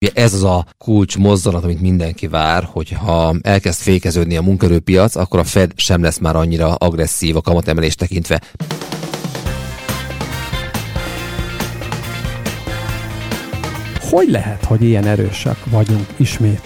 Ugye ez az a kulcs mozzanat, amit mindenki vár, hogy ha elkezd fékeződni a munkerőpiac, akkor a Fed sem lesz már annyira agresszív a kamatemelés tekintve. Hogy lehet, hogy ilyen erősek vagyunk ismét?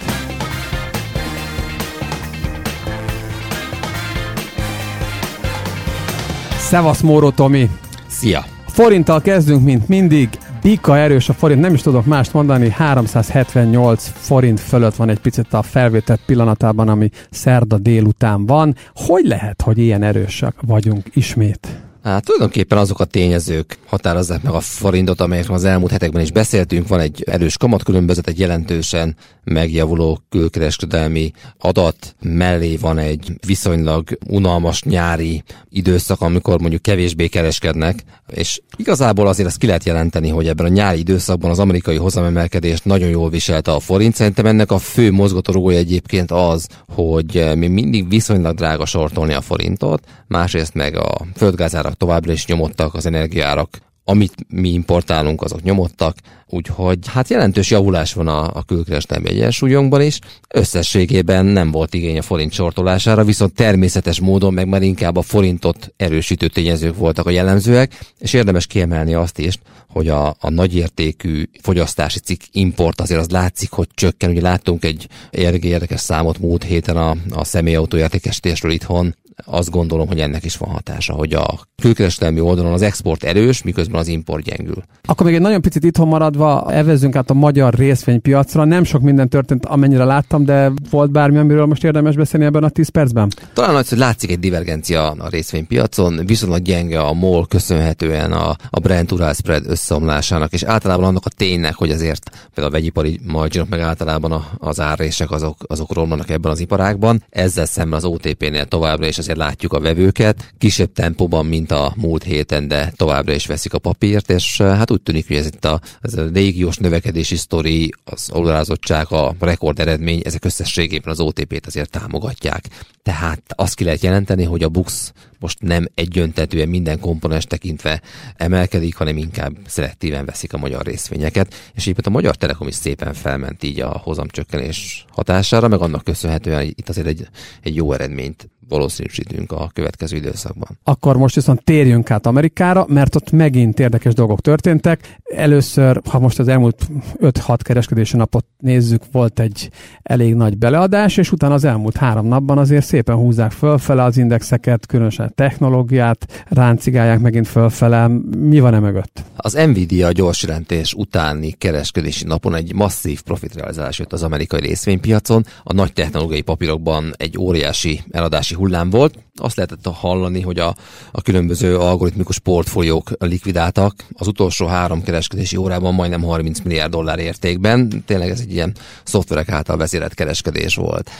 Szevasz Móró Tomi! Szia! Forinttal kezdünk, mint mindig. Bika erős a forint, nem is tudok mást mondani, 378 forint fölött van egy picit a felvételt pillanatában, ami szerda délután van. Hogy lehet, hogy ilyen erősek vagyunk ismét? Hát tulajdonképpen azok a tényezők határozzák meg a forintot, amelyekről az elmúlt hetekben is beszéltünk. Van egy erős kamatkülönbözet, egy jelentősen megjavuló külkereskedelmi adat, mellé van egy viszonylag unalmas nyári időszak, amikor mondjuk kevésbé kereskednek, és igazából azért azt ki lehet jelenteni, hogy ebben a nyári időszakban az amerikai hozamemelkedést nagyon jól viselte a forint. Szerintem ennek a fő mozgatórugója egyébként az, hogy mi mindig viszonylag drága sortolni a forintot, másrészt meg a földgázára árak továbbra is nyomottak, az energiárak, amit mi importálunk, azok nyomottak, úgyhogy hát jelentős javulás van a, a külkereskedelmi egyensúlyunkban is. Összességében nem volt igény a forint sortolására, viszont természetes módon meg már inkább a forintot erősítő tényezők voltak a jellemzőek, és érdemes kiemelni azt is, hogy a, a nagyértékű fogyasztási cikk import azért az látszik, hogy csökken. Ugye láttunk egy érdekes számot múlt héten a, a személyautó értékesítésről itthon, azt gondolom, hogy ennek is van hatása, hogy a külkereskedelmi oldalon az export erős, miközben az import gyengül. Akkor még egy nagyon picit itthon maradva, evezünk át a magyar részvénypiacra. Nem sok minden történt, amennyire láttam, de volt bármi, amiről most érdemes beszélni ebben a 10 percben? Talán az, hogy látszik egy divergencia a részvénypiacon, viszonylag gyenge a MOL köszönhetően a, a Brent Ural spread összeomlásának, és általában annak a ténynek, hogy azért például a vegyipari marginok, meg általában az árrések azok, azok romlanak ebben az iparágban. Ezzel szemben az OTP-nél továbbra is azért látjuk a vevőket, kisebb tempóban, mint a múlt héten, de továbbra is veszik a papírt, és hát úgy tűnik, hogy ez itt a, ez a régiós növekedési sztori, az alulázottság, a rekord eredmény, ezek összességében az OTP-t azért támogatják. Tehát azt ki lehet jelenteni, hogy a BUX most nem egyöntetően minden komponens tekintve emelkedik, hanem inkább szelektíven veszik a magyar részvényeket, és így a Magyar Telekom is szépen felment így a hozamcsökkenés hatására, meg annak köszönhetően itt azért egy, egy jó eredményt valószínűsítünk a következő időszakban. Akkor most viszont térjünk át Amerikára, mert ott megint érdekes dolgok történtek. Először, ha most az elmúlt 5-6 kereskedési napot nézzük, volt egy elég nagy beleadás, és utána az elmúlt három napban azért szépen húzzák fölfele az indexeket, különösen technológiát, ráncigálják megint fölfele. Mi van e mögött? Az Nvidia gyors jelentés utáni kereskedési napon egy masszív profitrealizálás jött az amerikai részvénypiacon. A nagy technológiai papírokban egy óriási eladási hullám volt. Azt lehetett hallani, hogy a, a különböző algoritmikus portfóliók likvidáltak. Az utolsó három kereskedési órában majdnem 30 milliárd dollár értékben. Tényleg ez egy ilyen szoftverek által vezérelt kereskedés volt.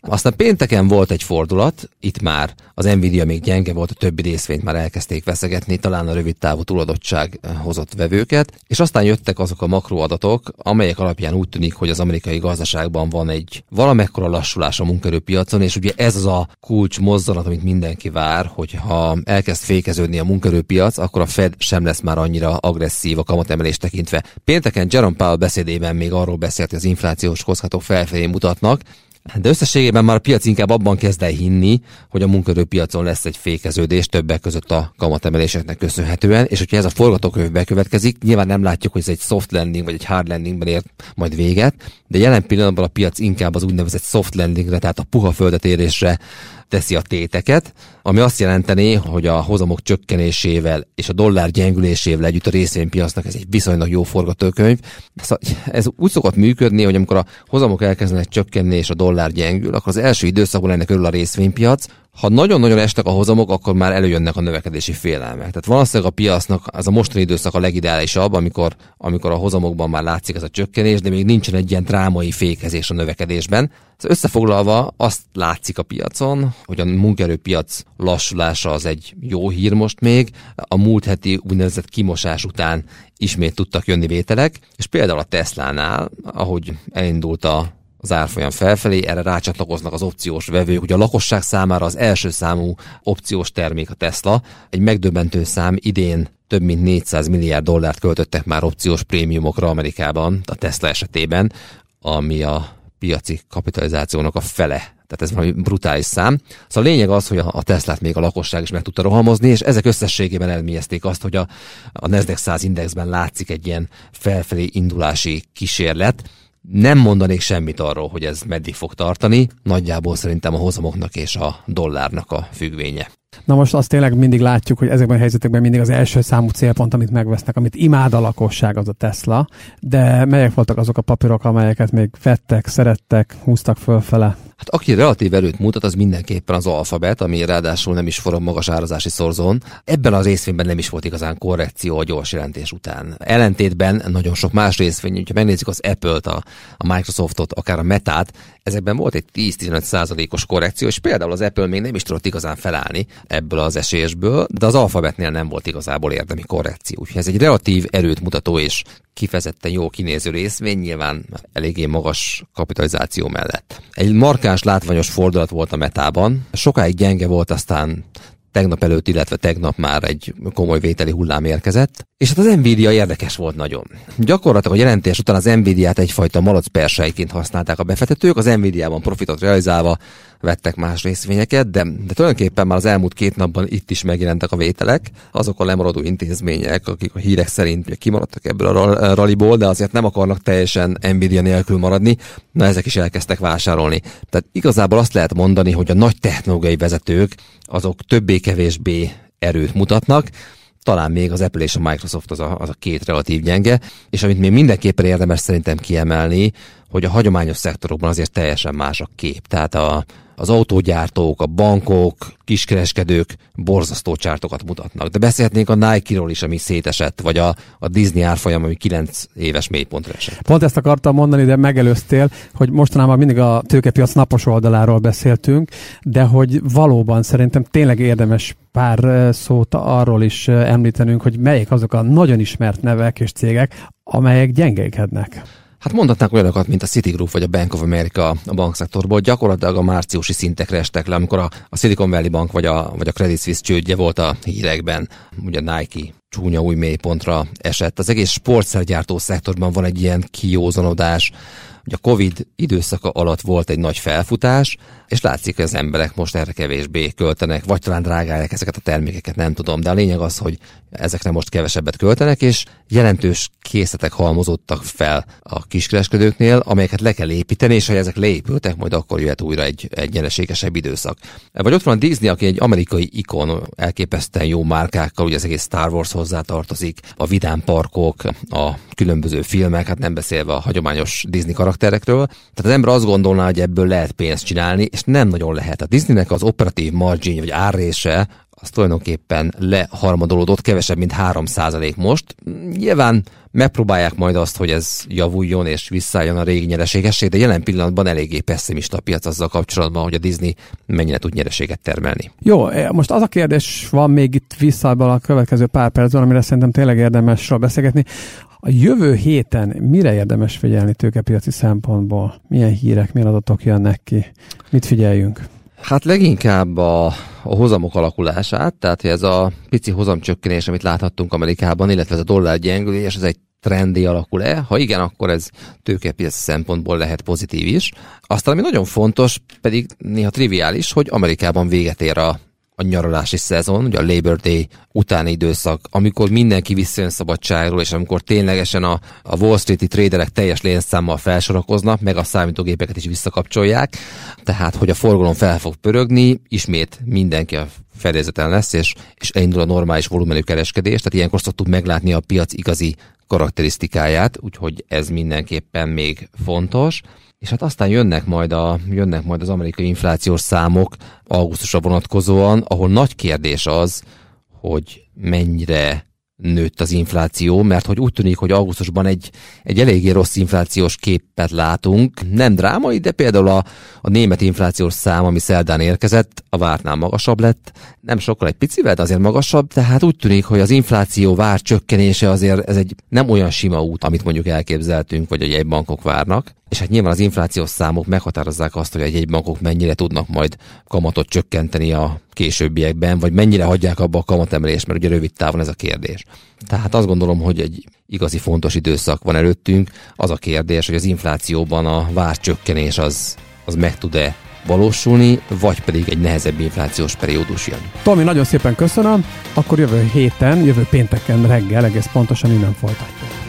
Aztán pénteken volt egy fordulat, itt már az Nvidia még gyenge volt, a többi részvényt már elkezdték veszegetni, talán a rövid távú túladottság hozott vevőket, és aztán jöttek azok a makroadatok, amelyek alapján úgy tűnik, hogy az amerikai gazdaságban van egy valamekkora lassulás a munkerőpiacon, és ugye ez az a kulcs mozzanat, amit mindenki vár, hogy ha elkezd fékeződni a munkerőpiac, akkor a Fed sem lesz már annyira agresszív a kamatemelés tekintve. Pénteken Jerome Powell beszédében még arról beszélt, hogy az inflációs kockázatok felfelé mutatnak, de összességében már a piac inkább abban kezd el hinni, hogy a munkaerőpiacon lesz egy fékeződés többek között a kamatemeléseknek köszönhetően, és hogyha ez a forgatókönyv bekövetkezik, nyilván nem látjuk, hogy ez egy soft landing vagy egy hard landingben ér majd véget, de jelen pillanatban a piac inkább az úgynevezett soft landingre, tehát a puha földetérésre teszi a téteket, ami azt jelenteni, hogy a hozamok csökkenésével és a dollár gyengülésével együtt a részvénypiacnak ez egy viszonylag jó forgatókönyv. Ez úgy szokott működni, hogy amikor a hozamok elkezdenek csökkenni és a dollár gyengül, akkor az első időszakban ennek örül a részvénypiac, ha nagyon-nagyon estek a hozamok, akkor már előjönnek a növekedési félelmek. Tehát valószínűleg a piacnak az a mostani időszak a legideálisabb, amikor, amikor a hozamokban már látszik ez a csökkenés, de még nincsen egy ilyen drámai fékezés a növekedésben. Ez összefoglalva azt látszik a piacon, hogy a munkerőpiac lassulása az egy jó hír most még. A múlt heti úgynevezett kimosás után ismét tudtak jönni vételek, és például a Tesla-nál, ahogy elindult a az árfolyam felfelé, erre rácsatlakoznak az opciós vevők. Ugye a lakosság számára az első számú opciós termék a Tesla, egy megdöbbentő szám idén több mint 400 milliárd dollárt költöttek már opciós prémiumokra Amerikában, a Tesla esetében, ami a piaci kapitalizációnak a fele. Tehát ez valami brutális szám. Szóval a lényeg az, hogy a Teslát még a lakosság is meg tudta rohamozni, és ezek összességében elmélyezték azt, hogy a, a Nasdaq 100 indexben látszik egy ilyen felfelé indulási kísérlet. Nem mondanék semmit arról, hogy ez meddig fog tartani, nagyjából szerintem a hozamoknak és a dollárnak a függvénye. Na most azt tényleg mindig látjuk, hogy ezekben a helyzetekben mindig az első számú célpont, amit megvesznek, amit imád a lakosság, az a Tesla, de melyek voltak azok a papírok, amelyeket még vettek, szerettek, húztak fölfele? Hát aki relatív erőt mutat, az mindenképpen az alfabet, ami ráadásul nem is forog magas árazási szorzón. Ebben az részvényben nem is volt igazán korrekció a gyors jelentés után. Ellentétben nagyon sok más részvény, hogyha megnézzük az Apple-t, a, a Microsoftot, akár a Metát, ezekben volt egy 10-15 százalékos korrekció, és például az Apple még nem is tudott igazán felállni ebből az esésből, de az alfabetnél nem volt igazából érdemi korrekció. Úgyhogy ez egy relatív erőt mutató és kifejezetten jó kinéző részvény, nyilván eléggé magas kapitalizáció mellett. Egy markáns látványos fordulat volt a metában, sokáig gyenge volt, aztán tegnap előtt, illetve tegnap már egy komoly vételi hullám érkezett. És hát az Nvidia érdekes volt nagyon. Gyakorlatilag a jelentés után az Nvidia-t egyfajta malac perseiként használták a befektetők, az Nvidia-ban profitot realizálva vettek más részvényeket, de, de tulajdonképpen már az elmúlt két napban itt is megjelentek a vételek, azok a lemaradó intézmények, akik a hírek szerint kimaradtak ebből a raliból, de azért nem akarnak teljesen Nvidia nélkül maradni, na ezek is elkezdtek vásárolni. Tehát igazából azt lehet mondani, hogy a nagy technológiai vezetők azok többé-kevésbé erőt mutatnak, talán még az Apple és a Microsoft az a, az a két relatív gyenge, és amit még mindenképpen érdemes szerintem kiemelni, hogy a hagyományos szektorokban azért teljesen más a kép. Tehát a, az autógyártók, a bankok, kiskereskedők borzasztó csártokat mutatnak. De beszélhetnénk a Nike-ról is, ami szétesett, vagy a, a Disney árfolyam, ami 9 éves mélypontra esett. Pont ezt akartam mondani, de megelőztél, hogy mostanában mindig a tőkepiac napos oldaláról beszéltünk, de hogy valóban szerintem tényleg érdemes pár szót arról is említenünk, hogy melyik azok a nagyon ismert nevek és cégek, amelyek gyengékednek. Hát mondhatnánk olyanokat, mint a Citigroup vagy a Bank of America a bankszektorból, gyakorlatilag a márciusi szintekre estek le, amikor a, a Silicon Valley Bank vagy a, vagy a Credit Suisse csődje volt a hírekben, ugye Nike csúnya új mélypontra esett. Az egész sportszergyártó szektorban van egy ilyen kiózanodás, hogy a Covid időszaka alatt volt egy nagy felfutás, és látszik, hogy az emberek most erre kevésbé költenek, vagy talán drágálják ezeket a termékeket, nem tudom, de a lényeg az, hogy ezekre most kevesebbet költenek, és jelentős készletek halmozottak fel a kiskereskedőknél, amelyeket le kell építeni, és ha ezek leépültek, majd akkor jöhet újra egy, egy nyereségesebb időszak. Vagy ott van a Disney, aki egy amerikai ikon, elképesztően jó márkákkal, ugye az egész Star Wars hozzá tartozik, a vidám parkok, a különböző filmek, hát nem beszélve a hagyományos Disney karakterekről. Tehát az ember azt gondolná, hogy ebből lehet pénzt csinálni, és nem nagyon lehet. A Disneynek az operatív margin vagy árrése az tulajdonképpen leharmadolódott, kevesebb, mint 3 most. Nyilván megpróbálják majd azt, hogy ez javuljon és visszajön a régi nyereségesség, de jelen pillanatban eléggé pessimista a piac azzal kapcsolatban, hogy a Disney mennyire tud nyereséget termelni. Jó, eh, most az a kérdés van még itt vissza a következő pár percben, amire szerintem tényleg érdemes beszélgetni. A jövő héten mire érdemes figyelni tőkepiaci szempontból? Milyen hírek, milyen adatok jönnek ki? Mit figyeljünk? Hát leginkább a, a hozamok alakulását, tehát hogy ez a pici hozamcsökkenés, amit láthattunk Amerikában, illetve ez a dollár gyengülés, ez egy trendi alakul-e? Ha igen, akkor ez tőkepiaci szempontból lehet pozitív is. Aztán ami nagyon fontos, pedig néha triviális, hogy Amerikában véget ér a a nyaralási szezon, ugye a Labor Day utáni időszak, amikor mindenki visszajön szabadságról, és amikor ténylegesen a, a Wall Street-i traderek teljes lénszámmal felsorakoznak, meg a számítógépeket is visszakapcsolják, tehát hogy a forgalom fel fog pörögni, ismét mindenki a fedélzeten lesz, és, és elindul a normális volumenű kereskedés, tehát ilyenkor szoktuk meglátni a piac igazi karakterisztikáját, úgyhogy ez mindenképpen még fontos. És hát aztán jönnek majd, a, jönnek majd az amerikai inflációs számok augusztusra vonatkozóan, ahol nagy kérdés az, hogy mennyire nőtt az infláció, mert hogy úgy tűnik, hogy augusztusban egy, egy eléggé rossz inflációs képet látunk. Nem drámai, de például a, a német inflációs szám, ami szerdán érkezett, a vártnál magasabb lett. Nem sokkal egy picivel, de azért magasabb, tehát úgy tűnik, hogy az infláció vár csökkenése azért ez egy nem olyan sima út, amit mondjuk elképzeltünk, vagy a bankok várnak. És hát nyilván az inflációs számok meghatározzák azt, hogy a jegybankok mennyire tudnak majd kamatot csökkenteni a későbbiekben, vagy mennyire hagyják abba a kamatemelést, mert ugye rövid távon ez a kérdés. Tehát azt gondolom, hogy egy igazi fontos időszak van előttünk. Az a kérdés, hogy az inflációban a várcsökkenés az, az meg tud-e valósulni, vagy pedig egy nehezebb inflációs periódus jön. Tomi, nagyon szépen köszönöm, akkor jövő héten, jövő pénteken reggel egész pontosan innen folytatjuk.